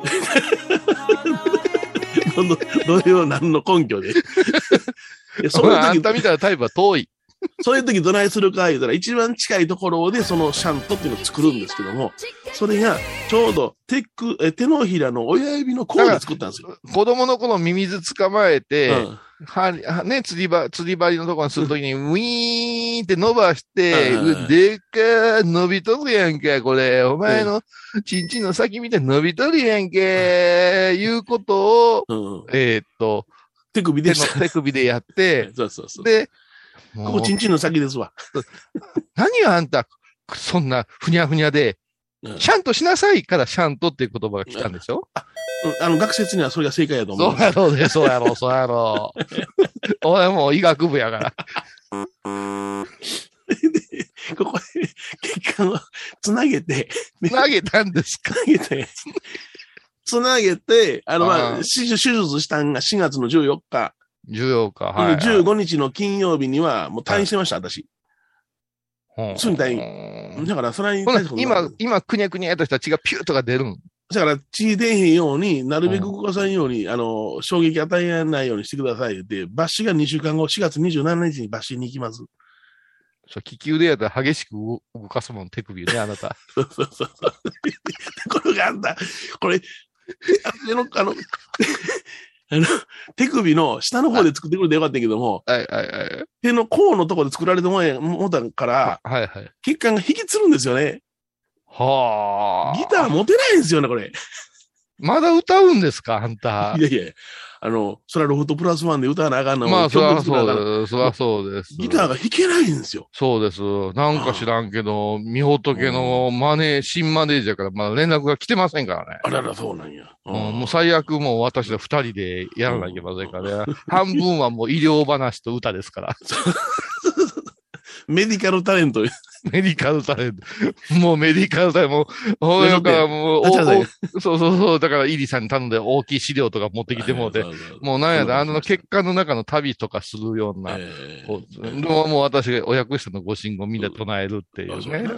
どのどれを何の根拠で。いやそういう時あんたみたいなタイプは遠い。そういう時どないするか言うたら、一番近いところでそのシャントっていうのを作るんですけども、それがちょうど手くえ手のひらの親指の甲で作ったんですよ。子供の頃ミミズ捕まえて、うんははね、釣り場、釣り針のとこにするときに、ウィーンって伸ばして、でっかー伸びとるやんか、これ。お前のちんちんの先見て伸びとるやんけ、いうことを、うんえーっと、手首で。手首でやって、そうそうそう。で、ここチンチンの先ですわ。何があんた、そんなふにゃふにゃで、うん。シャンとしなさいからシャンとっていう言葉が来たんでしょ？うん。あの、学説にはそれが正解やと思う。そう。やろうね、そうやろう、そうやろう。俺もう医学部やから。ここで血管をつなげて、投げたんですか？つなげて、つなげて、あの、まあ、手術したんが4月の14日、重要か、はい、はい。15日の金曜日にはもう退院してました、私。うんすぐに退うんだから、それに今、今、くにゃくにゃやとしたら血がピューとか出るん？だから血出へんように、なるべく動かさんように、あの、衝撃与えないようにしてください言って、抜歯が2週間後、4月27日に抜歯に行きます。そう、気球でやったら激しく動動かすもん、手首ね、あなた。そうそうそうそう。ところがあんた、これ、あの、あの、あの、手首の下の方で作ってくれてよかったけども、はいはいはい。手の甲のところで作られてもやもたから、はいはい。血管が引きつるんですよね。はあ。ギター持てないんですよね、これ。まだ歌うんですか、あんたい。やいや、あの、それはロフトプラスワンで歌わなあかんのまあ、そらそうです。そりゃそうです。ギターが弾けないんですよ。そうです。なんか知らんけど、みほとけのマネー、新マネージャーからまだ連絡が来てませんからね。あらら、そうなんや。うん、もう最悪もう私ら二人でやらなきゃいけませんからね。半分はもう医療話と歌ですから。メディカルタレント。メディカルタレント。もうメディカルタレント。もう、ほんだからもう、そうそうそう。だからイリさんに頼んで大きい資料とか持ってきてもうて、もうなんやだ、あのそう血管の中の旅とかするような、ええこうでももう私がお役所のご信号みんな唱えるっていうね。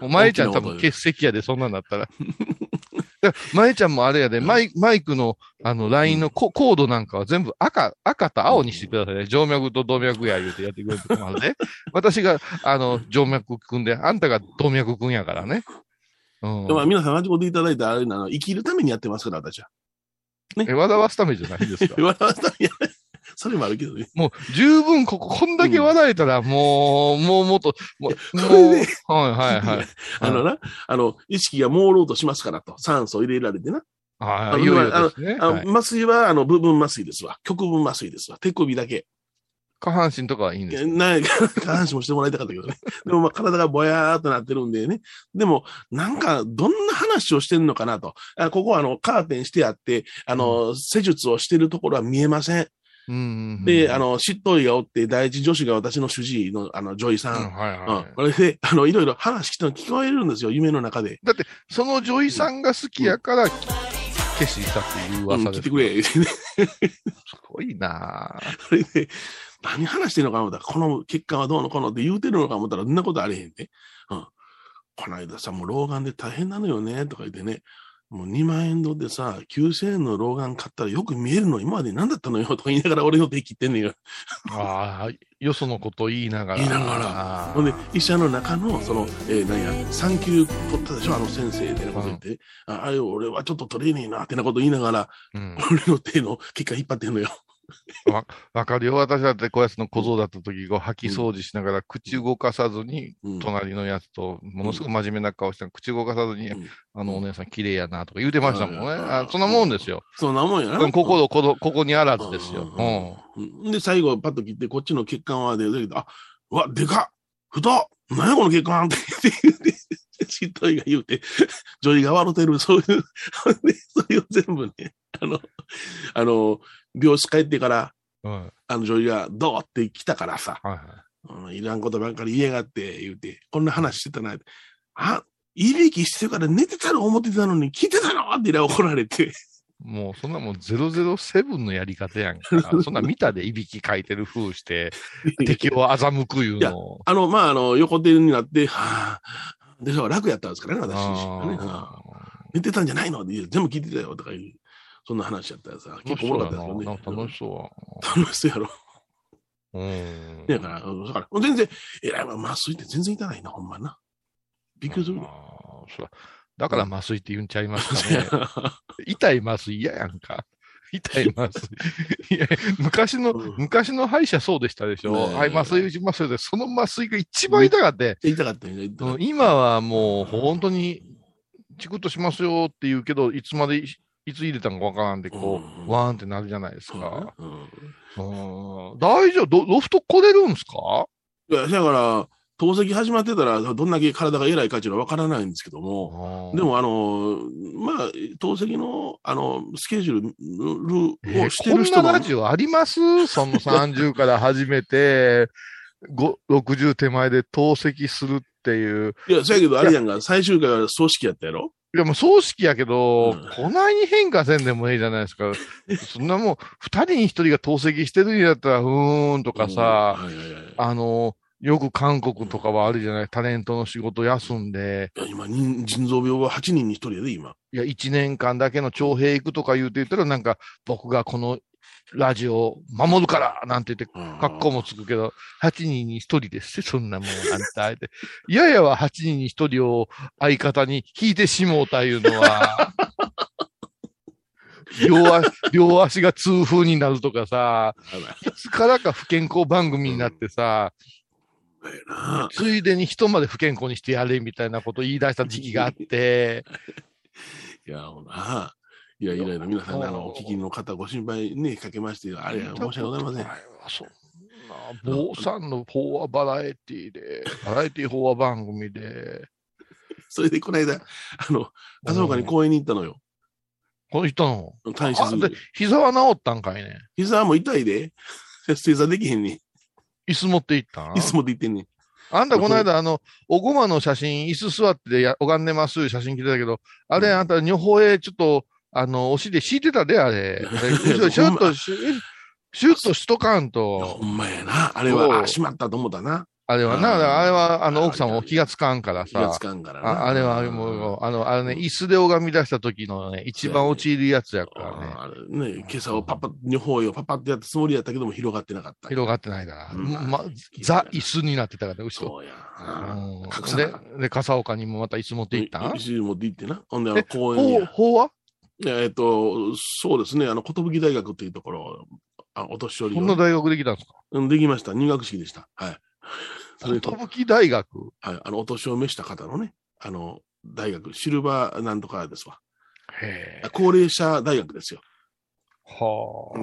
もう前ちゃん多分欠席やで、そんなんだったら。だから前ちゃんもあれやで、マイマイクの、あの、ラインのココードなんかは全部赤、赤と青にしてくださいね。静脈と動脈や言うてやってくれると思うで。私が、あの、静脈くんで、あんたが動脈くんやからね。うん。まあ、皆さん、同じこと言いただいたあれなの、生きるためにやってますから、私は。え、笑わすためじゃないんですか 笑わすためにやそれもあるけどね。もう、十分ここ、こんだけ笑えたら、もう、もうもっと、もう、はいはいはい。あのな、あの、意識が朦朧としますからと、酸素を入れられてな。はい、あのいよいよで麻酔は、あの、部分麻酔ですわ。局部麻酔ですわ。手首だけ。下半身とかはいいんですか？なんか、下半身もしてもらいたかったけどね。でも、まあ、体がぼやーっとなってるんでね。でも、なんか、どんな話をしてんのかなと。あここは、あの、カーテンしてあって、あの、施術をしてるところは見えません。うんうんうん。で、あの、執刀医がおって、第一女子が私の主治医の、あの、女医さうん、ん。はいうんはい。これで、あの、いろいろ話してるの聞こえるんですよ、夢の中で。その女医さんが好きやから、消したっていううん、噂です。聞いてくれ。すごいなぁそれで、何話してんのかな思ったら、この血管はどうのこうのって言うてるのか思ったら、そんなことあれへんね。うん。この間さ、もう老眼で大変なのよね、とか言ってね。もう2万円でさ、9000円の老眼買ったらよく見えるの今まで何だったのよとか言いながら俺の手切ってんねんよ。ああ、よそのこと言いながら。言いながら。ほんで、医者の中の、その、えー、何や、産休取ったでしょあの先生みたいなこと言って。うん、ああれ、俺はちょっと取れねえな、ってなこと言いながら、うん、俺の手の結果引っ張ってんのよ。わ、わかるよ。私だってこやつの小僧だった時、こう、吐き掃除しながら、口動かさずに、隣のやつと、ものすごく真面目な顔して、口動かさずに、あのお姉さん綺麗やな、とか言うてましたもんね。あそんなもんですよ。そんなもんやな。心、ここ、ここにあらずですよ。うん。で、最後、パッと切って、こっちの血管はで、あ、うわ、でかっ太っ何やこの血管って言って、しっとりが言うて、女医が笑ってる、そういう、それを全部ね、あの、あの、病室帰ってから、はい、あの女医がどうって来たからさ、はいはいうん、いらんことばっかり言いやがって言うて、こんな話してたな。あ、いびきしてるから寝てたの？思ってたのに聞いてたの？って怒られて。もうそんなもん007のやり方やんか。そんな見たでいびきかいてる風して、敵を欺くいうの。あの、まあ、あの、横手になって、はぁ、で、楽やったんですからね、私ね。寝てたんじゃないの？って全部聞いてたよとかいう、そんな話やったらさ、結構おもろかったですよね。楽しそう楽しそうやろ。うん。だから、だから、全然、えらいわ、麻酔って全然痛ないな、ほんまな。びっくりするあそだから麻酔って言うんちゃいますかね。痛い麻酔嫌やんか。痛い麻酔。いや昔の、昔の歯医者そうでしたでしょ。はい、麻酔打ちますよで、その麻酔が一番痛かった。痛かったね。今はもう本当に、チクッとしますよって言うけど、いつまで、いつ入れたのかわからんで、こう、ワーンってなるじゃないですか。大丈夫？ロフト来れるんですか？いや、だから、透析始まってたら、どんだけ体が偉いかっていうのはわからないんですけども、でも、あの、まあ、透析の、あの、スケジュールをしてる人も、えー、こんなラジオあります？その30から始めて、60手前で透析するっていう。いや、そやけど、あれやんか、最終回は葬式やったやろ？いや、もう葬式やけど、うん、こないに変化せんでもいいじゃないですか。そんなもう、二人に一人が透析してるんやったら、うーんとかさ、あの、よく韓国とかはあるじゃない、タレントの仕事休んで。今、腎臓病は8人に1人やで、今。いや、1年間だけの徴兵行くとか言うて言ったら、なんか、僕がこのラジオを守るからなんて言って、格好もつくけど、8人に1人ですそんなもん、あんた、って。いややは8人に1人を相方に引いてしもうたいうのは、両足、両足が痛風になるとかさ、いつからか不健康番組になってさ、ついでに人まで不健康にしてやれみたいなことを言い出した時期があって。いや、ほら、いや、いろいろ皆さん、あの、お聞きの方ご心配ね、かけまして、あれは申し訳ございません。そんな、坊さんの法話バラエティで、バラエティ法話番組で。それで、この間、あの、笠岡に公園に行ったのよ。この人の？大切膝は治ったんかいね。膝はもう痛いで。正座できへんね椅子持って行った椅子持って行ってんねあんたこの間、あの、おごまの写真、椅子座ってや拝んでます写真来てたけど、あれ、あんた、女方へちょっと、あの、お尻敷いてたで、あれ。シュッと、シュッとしとかんと。ほんまやな。あれは、あ、しまったと思ったな。あれはな、あれは、あの、奥さんも気がつかんからさ。気がつかんからああれは、もう、あの、あれね、椅子で拝み出した時のね、一番陥るやつやからね。あれね、今朝をパッパ、女方をパッパってやったつもりやったけども、広がってなかった。広がってないから。ま、ザ・椅子になってたからね、後ろ。そうや。で、で、笠岡にもまた椅子持って行ったん？椅子持って行ってな。ほんで、公園に。法は？えっと、そうですね、あの、寿大学っていうところ、あ、お年寄りこんな大学できたんですか？うん、できました。入学式でした。はい。寿大学？はい。あの、お年を召した方のね、あの、大学、シルバーなんとかですわ。へ高齢者大学ですよ。はあ、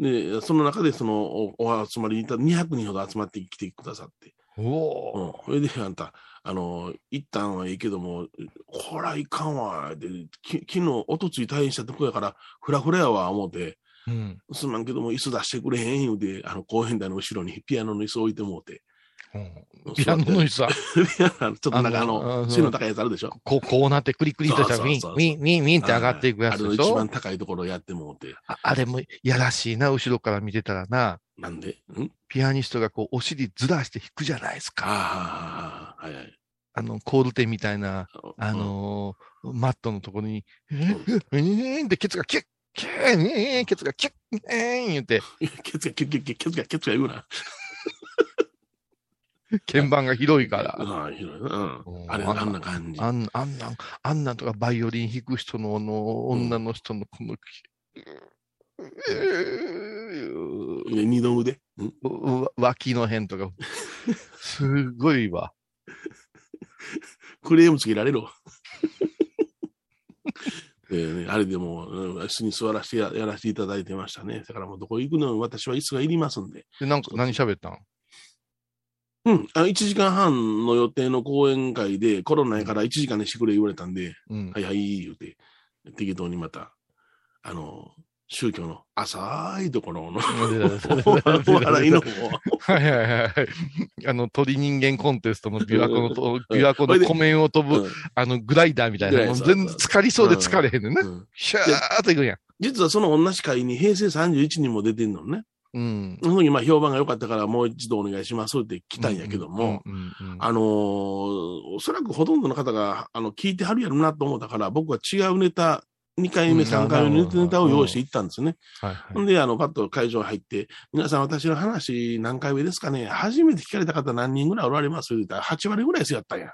うん。で、その中で、そのお、お集まりにいた200人ほど集まってきてくださって。おお、うん。それで、あんた、あの、一旦はいいけども、こらいかんわ。で、き昨日、おとつい退院したとこやから、ふらふらやわ、思って、うん、すまんけども、椅子出してくれへん言うて、あの、公園台の後ろにピアノの椅子置いてもうて。うん、ピアノの椅子は？ちょっとなんかあの、背の高いやつあるでしょ？こう、こうなってクリクリとしたら、ウィン、ウィン、ウィン、ウィンって上がっていくやつでしょ？あれの一番高いところをやってもうて。ああれもやらしいな、後ろから見てたらな。なんで？ん？ピアニストがこう、お尻ずらして弾くじゃないですか。ああ、はいはい。あの、コールテみたいな、あのーマットのところに、え？ー、え？ー、ってケツがキュッ、キューン、え？ー、ケツがキュッ、え？ー、言って、うん、ケツがキュッキュッキュッ、ケツがケツが言うな。鍵盤が広いから。ああ、広いな。うん。うんあれ、あんな感じ。あん、あんなん、あんなんとかバイオリン弾く人の、あの、女の人のこの、ね二の腕。脇の辺とか、すごいわ。クレームつけられろ。えーね、あれでも、うん椅子に座らせてややらせていただいてましたね。だからもうどこ行くのに私は椅子がいりますんで。で、なんか、何喋ったん？うん。あ1時間半の予定の講演会でコロナやから1時間にしてくれ言われたんで、うんは。いはい、言うて、適当にまた、あの、宗教の浅いところのお笑いの方をはいはいはいはい。あの、鳥人間コンテストの琵琶湖のと、うん琵琶湖の湖面を飛ぶ、うんあの、グライダーみたいな。もう全然浸かりそうで疲れへんねんな。うんシャーっといくんや。実はその同じ会に平成31にも出てんのね。うん。その時まあ評判が良かったからもう一度お願いしますって来たんやけども、あのーおそらくほとんどの方が、あの、聞いてはるやろなと思ったから、僕は違うネタ、2回目、うん3回目のネタを用意していったんですよね。はいはいで、あの、パッと会場入って、皆さん私の話何回目ですかね初めて聞かれた方何人ぐらいおられます？って言ったら8割ぐらいですやったんや。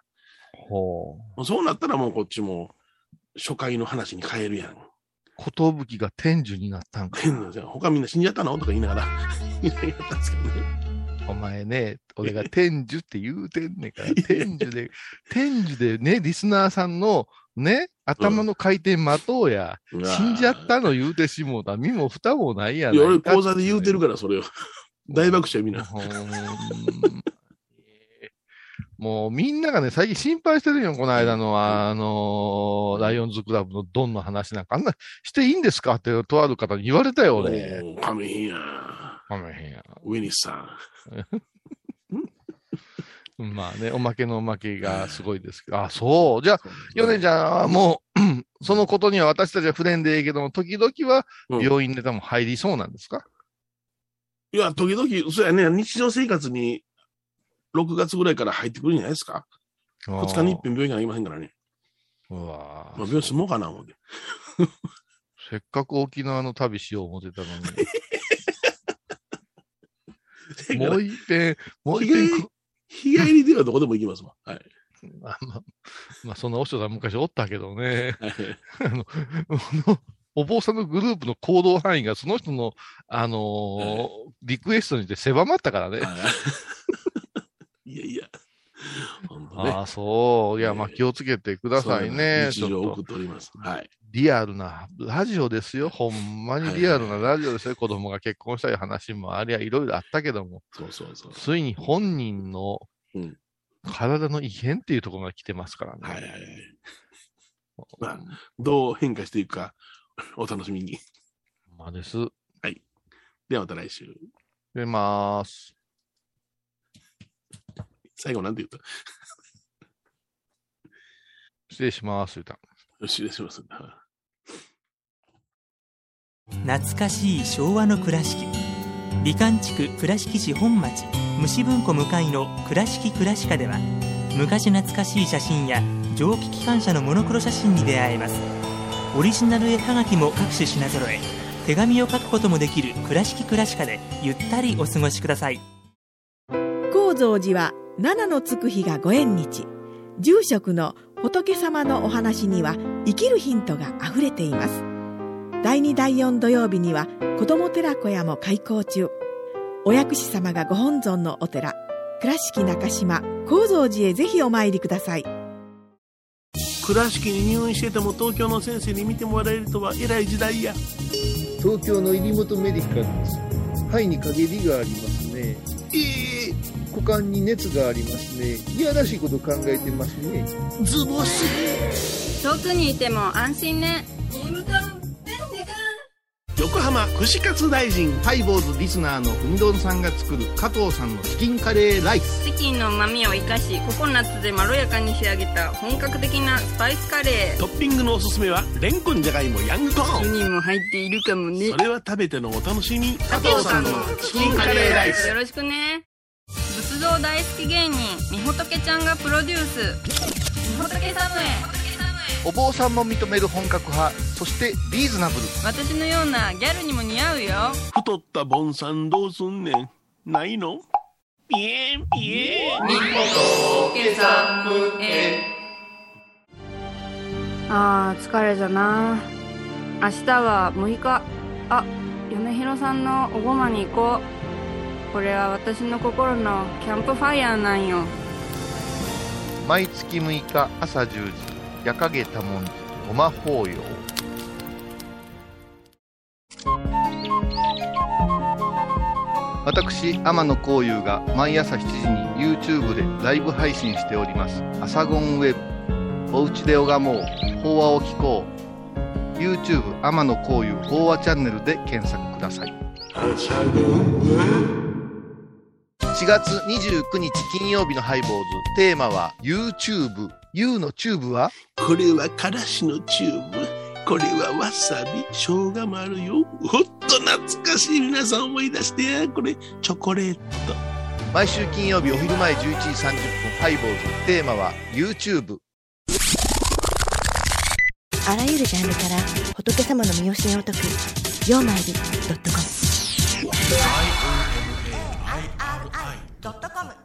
ほもうそうなったらもうこっちも初回の話に変えるやん。う。ことぶきが天寿になったんか。変なじゃん他みんな死んじゃったの？とか言いながら、言いながらやったんですけどね。お前ね、俺が天寿って言うてんねんから、天寿で、天寿でね、リスナーさんのね、頭の回転待とうや。死んじゃったの言うてしもうた。身も蓋もないやいや、俺か講座で言うてるから、それを。大爆笑みんな。もうみんながね、最近心配してるよ、この間の、あのーライオンズクラブのドンの話なんか、あんなしていいんですかって、とある方に言われたよ、俺。かめへんや。ごめんへんや。ウィニスさん。まあね、おまけのおまけがすごいですけど、あ、そう。じゃあ、ヨネちゃんはもう、そのことには私たちは触れんでええけども、時々はうん病院ネタも入りそうなんですか、いや、時々、そうやね、日常生活に6月ぐらいから入ってくるんじゃないですか？2日に一遍病院がありませんからね。うわまあ、病院住もうかな思って。せっかく沖縄の旅しよう思ってたのに。もう一遍、もう一遍く、日帰りではどこでも行きますわ。はい。あまあ、まあ、そんなお師匠さん昔おったけどね。はい あの、お坊さんのグループの行動範囲がその人の、あのーリクエストにて狭まったからね。はい いやいや。ね。ああ、そう。いや、まあ気をつけてくださいね。ちょっとそう日常を送っております。はい。リアルなラジオですよ。ほんまにリアルなラジオですよ。子供が結婚したい話もありゃいろいろあったけども、そうそうそう。ついに本人のうん体の異変っていうところが来てますからね。はいはいはい。まあどう変化していくか、お楽しみに。まあです。ではまた来週。出ます。最後なんて言った？失礼します。言うた。失礼します。懐かしい昭和の倉敷美観地区倉敷市本町虫文庫向かいの「倉敷倉歯科」では昔懐かしい写真や蒸気機関車のモノクロ写真に出会えますオリジナル絵はがきも各種品揃え手紙を書くこともできる「倉敷倉歯科」でゆったりお過ごしください高蔵寺は七のつく日がご縁日。住職の仏様のお話には生きるヒントがあふれています。第2第4土曜日には子ども寺小屋も開校中。お薬師様がご本尊のお寺。倉敷中島・高蔵寺へぜひお参りください。倉敷に入院してても東京の先生に見てもらえるとは偉い時代や。東京の入本メディカルです。肺に陰りがありますね。ええ股間に熱がありますねいやらしいこと考えてますねズボス。遠くにいても安心ね横浜串カツ大臣。ハイボーズリスナーのうみどんさんが作る加藤さんのチキンカレーライス。チキンの旨味を生かしココナッツでまろやかに仕上げた本格的なスパイスカレートッピングのおすすめは、レンコンじゃがいもヤングコーン。1人も入っているかもねそれは食べてのお楽しみ。加藤さんのチキンカレーライスよろしくね仏道大好き芸人みほとけちゃんがプロデュース。みほとけサムへお坊さんも認める本格派そしてリーズナブル。私のようなギャルにも似合うよ。太ったボンさんどうすんねん。ないの？ピエンピエン。みほとけサムへ。あー疲れじゃな。明日は6日。あ米広さんのおごまに行こうこれは私の心のキャンプファイヤーなんよ。毎月6日朝10時夜影多文字ごま法要。私天野幸雄が毎朝7時に YouTube でライブ配信しております「アサゴンウェブ」「おうちで拝もう。法話を聞こう」YouTube 天野幸雄法話チャンネルで検索ください4月29日金曜日のハイボーズテーマは YouTube U のチューブは？これはからしのチューブ。これはわさび、生姜もあるよ。ほっと懐かしい皆さん思い出してや。これ、チョコレート。毎週金曜日お昼前11時30分ハイボーズテーマは YouTube あらゆるジャンルから仏様の身教えを解く「曜マイルドットコム」ドットコム